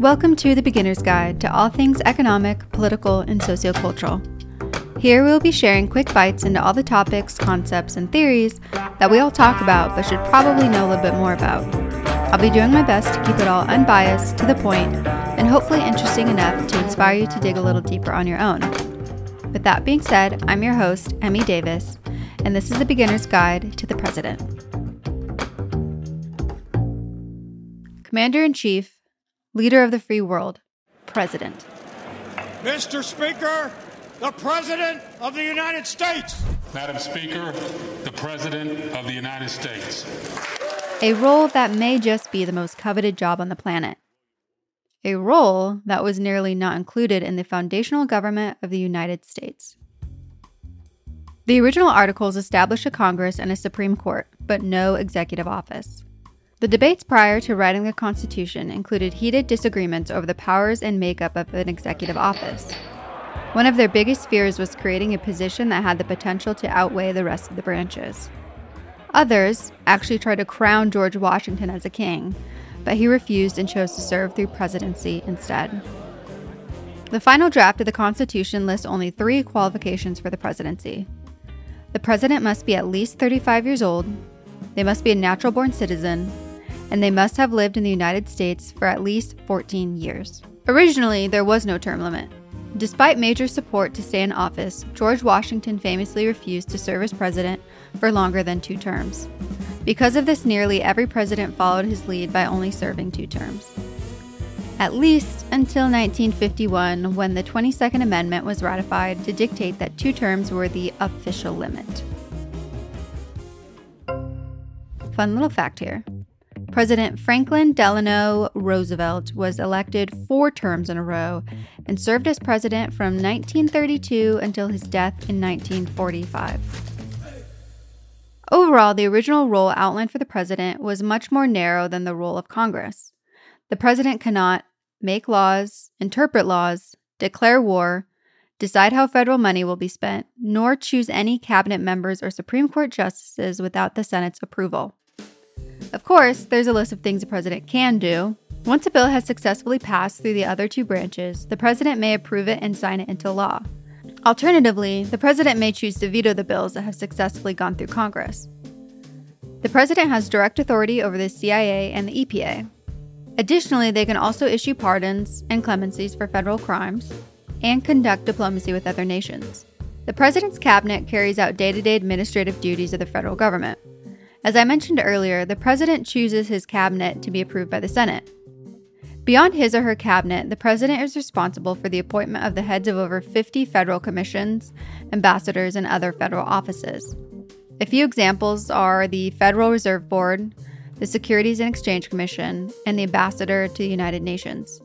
Welcome to the Beginner's Guide to all things economic, political, and sociocultural. Here we will be sharing quick bites into all the topics, concepts, and theories that we all talk about but should probably know a little bit more about. I'll be doing my best to keep it all unbiased, to the point, and hopefully interesting enough to inspire you to dig a little deeper on your own. With that being said, I'm your host, Emmy Davis, and this is the Beginner's Guide to the President. Commander in Chief, Leader of the Free World, President. Mr. Speaker, the President of the United States. Madam Speaker, the President of the United States. A role that may just be the most coveted job on the planet. A role that was nearly not included in the foundational government of the United States. The original articles established a Congress and a Supreme Court, but no executive office. The debates prior to writing the Constitution included heated disagreements over the powers and makeup of an executive office. One of their biggest fears was creating a position that had the potential to outweigh the rest of the branches. Others actually tried to crown George Washington as a king, but he refused and chose to serve through presidency instead. The final draft of the Constitution lists only three qualifications for the presidency. The president must be at least 35 years old, they must be a natural born citizen, and they must have lived in the United States for at least 14 years. Originally, there was no term limit. Despite major support to stay in office, George Washington famously refused to serve as president for longer than two terms. Because of this, nearly every president followed his lead by only serving two terms. At least until 1951, when the 22nd Amendment was ratified to dictate that two terms were the official limit. Fun little fact here President Franklin Delano Roosevelt was elected four terms in a row and served as president from 1932 until his death in 1945. Overall, the original role outlined for the president was much more narrow than the role of Congress. The president cannot make laws, interpret laws, declare war, decide how federal money will be spent, nor choose any cabinet members or Supreme Court justices without the Senate's approval. Of course, there's a list of things a president can do. Once a bill has successfully passed through the other two branches, the president may approve it and sign it into law. Alternatively, the president may choose to veto the bills that have successfully gone through Congress. The president has direct authority over the CIA and the EPA. Additionally, they can also issue pardons and clemencies for federal crimes and conduct diplomacy with other nations. The president's cabinet carries out day to day administrative duties of the federal government. As I mentioned earlier, the president chooses his cabinet to be approved by the Senate. Beyond his or her cabinet, the president is responsible for the appointment of the heads of over 50 federal commissions, ambassadors, and other federal offices. A few examples are the Federal Reserve Board, the Securities and Exchange Commission, and the ambassador to the United Nations.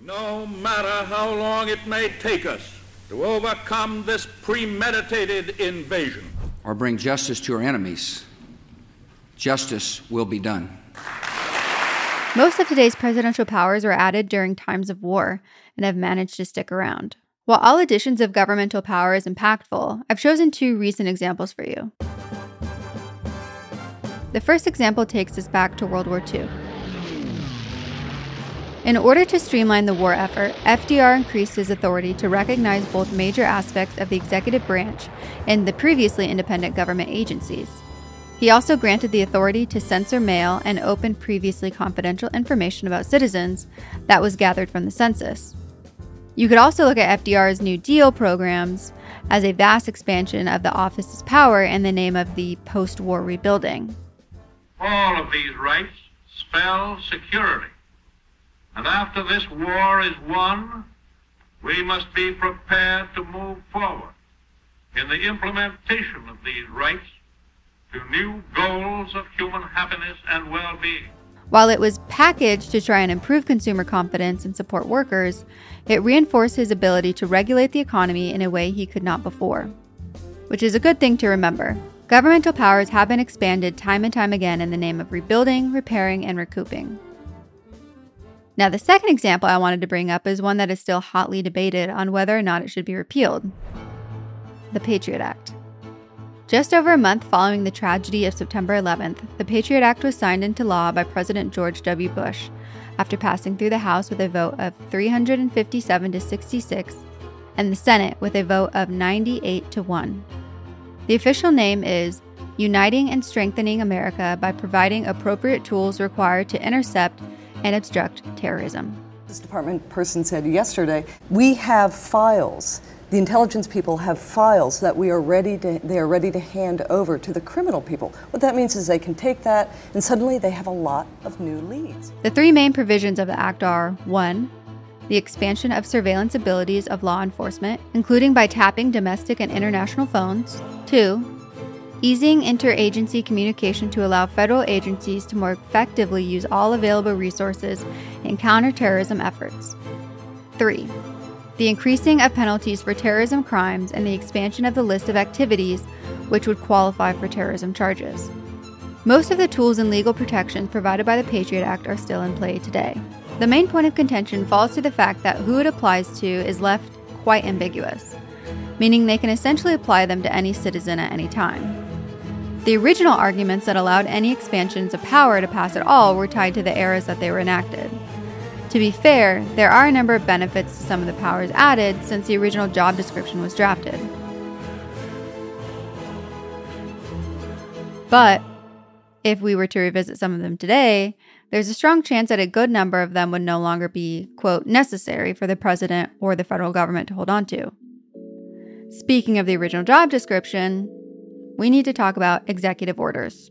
No matter how long it may take us to overcome this premeditated invasion, or bring justice to our enemies, justice will be done. Most of today's presidential powers were added during times of war and have managed to stick around. While all additions of governmental power is impactful, I've chosen two recent examples for you. The first example takes us back to World War II. In order to streamline the war effort, FDR increased his authority to recognize both major aspects of the executive branch and the previously independent government agencies. He also granted the authority to censor mail and open previously confidential information about citizens that was gathered from the census. You could also look at FDR's New Deal programs as a vast expansion of the office's power in the name of the post war rebuilding. All of these rights spell security. And after this war is won, we must be prepared to move forward in the implementation of these rights to new goals of human happiness and well being. While it was packaged to try and improve consumer confidence and support workers, it reinforced his ability to regulate the economy in a way he could not before. Which is a good thing to remember. Governmental powers have been expanded time and time again in the name of rebuilding, repairing, and recouping. Now, the second example I wanted to bring up is one that is still hotly debated on whether or not it should be repealed the Patriot Act. Just over a month following the tragedy of September 11th, the Patriot Act was signed into law by President George W. Bush after passing through the House with a vote of 357 to 66 and the Senate with a vote of 98 to 1. The official name is Uniting and Strengthening America by Providing Appropriate Tools Required to Intercept and Obstruct Terrorism. This department person said yesterday, we have files. The intelligence people have files that we are ready to they are ready to hand over to the criminal people. What that means is they can take that and suddenly they have a lot of new leads. The three main provisions of the act are 1 the expansion of surveillance abilities of law enforcement, including by tapping domestic and international phones. 2. Easing interagency communication to allow federal agencies to more effectively use all available resources in counterterrorism efforts. 3. The increasing of penalties for terrorism crimes and the expansion of the list of activities which would qualify for terrorism charges. Most of the tools and legal protections provided by the Patriot Act are still in play today. The main point of contention falls to the fact that who it applies to is left quite ambiguous, meaning they can essentially apply them to any citizen at any time. The original arguments that allowed any expansions of power to pass at all were tied to the eras that they were enacted. To be fair, there are a number of benefits to some of the powers added since the original job description was drafted. But if we were to revisit some of them today, there's a strong chance that a good number of them would no longer be, quote, necessary for the president or the federal government to hold on to. Speaking of the original job description, we need to talk about executive orders.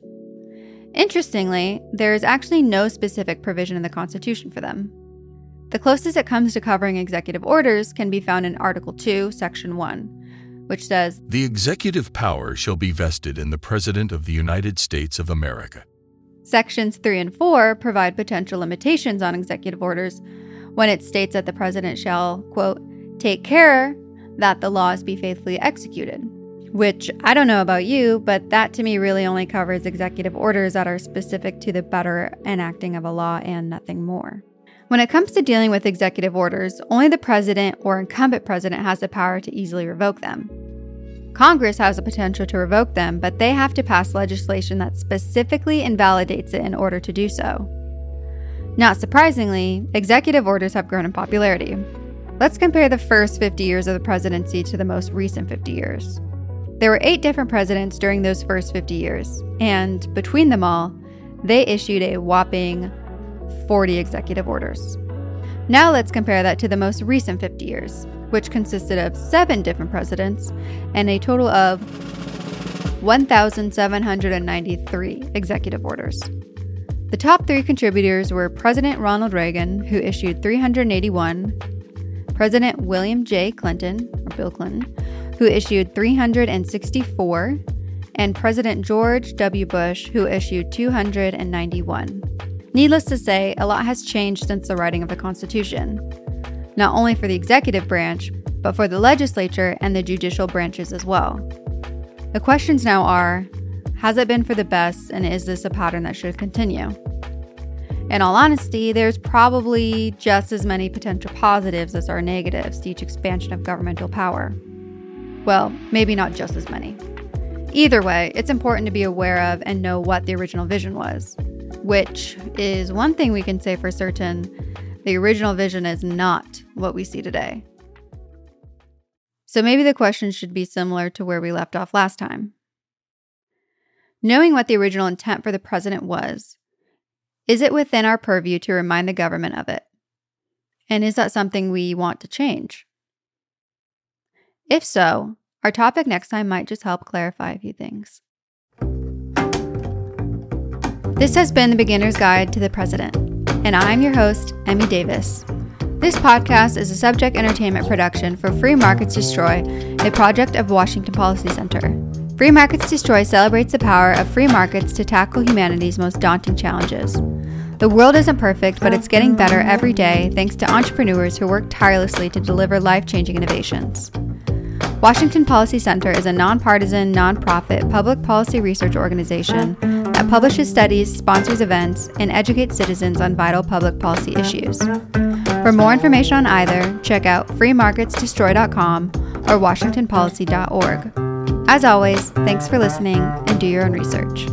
Interestingly, there is actually no specific provision in the Constitution for them. The closest it comes to covering executive orders can be found in Article 2, Section 1, which says The executive power shall be vested in the President of the United States of America. Sections 3 and 4 provide potential limitations on executive orders when it states that the president shall, quote, take care that the laws be faithfully executed. Which I don't know about you, but that to me really only covers executive orders that are specific to the better enacting of a law and nothing more. When it comes to dealing with executive orders, only the president or incumbent president has the power to easily revoke them. Congress has the potential to revoke them, but they have to pass legislation that specifically invalidates it in order to do so. Not surprisingly, executive orders have grown in popularity. Let's compare the first 50 years of the presidency to the most recent 50 years. There were eight different presidents during those first 50 years, and between them all, they issued a whopping 40 executive orders. Now let's compare that to the most recent 50 years which consisted of seven different presidents and a total of 1,793 executive orders. The top three contributors were President Ronald Reagan, who issued 381, President William J. Clinton, or Bill Clinton, who issued 364, and President George W. Bush, who issued 291. Needless to say, a lot has changed since the writing of the Constitution not only for the executive branch, but for the legislature and the judicial branches as well. The questions now are Has it been for the best, and is this a pattern that should continue? In all honesty, there's probably just as many potential positives as are negatives to each expansion of governmental power. Well, maybe not just as many. Either way, it's important to be aware of and know what the original vision was, which is one thing we can say for certain the original vision is not what we see today. So maybe the question should be similar to where we left off last time. Knowing what the original intent for the president was, is it within our purview to remind the government of it? And is that something we want to change? If so, our topic next time might just help clarify a few things. This has been the Beginner's Guide to the President and I'm your host, Emmy Davis. This podcast is a subject entertainment production for Free Markets Destroy, a project of Washington Policy Center. Free Markets Destroy celebrates the power of free markets to tackle humanity's most daunting challenges. The world isn't perfect, but it's getting better every day thanks to entrepreneurs who work tirelessly to deliver life changing innovations. Washington Policy Center is a nonpartisan, nonprofit public policy research organization that publishes studies, sponsors events, and educates citizens on vital public policy issues. For more information on either, check out freemarketsdestroy.com or washingtonpolicy.org. As always, thanks for listening and do your own research.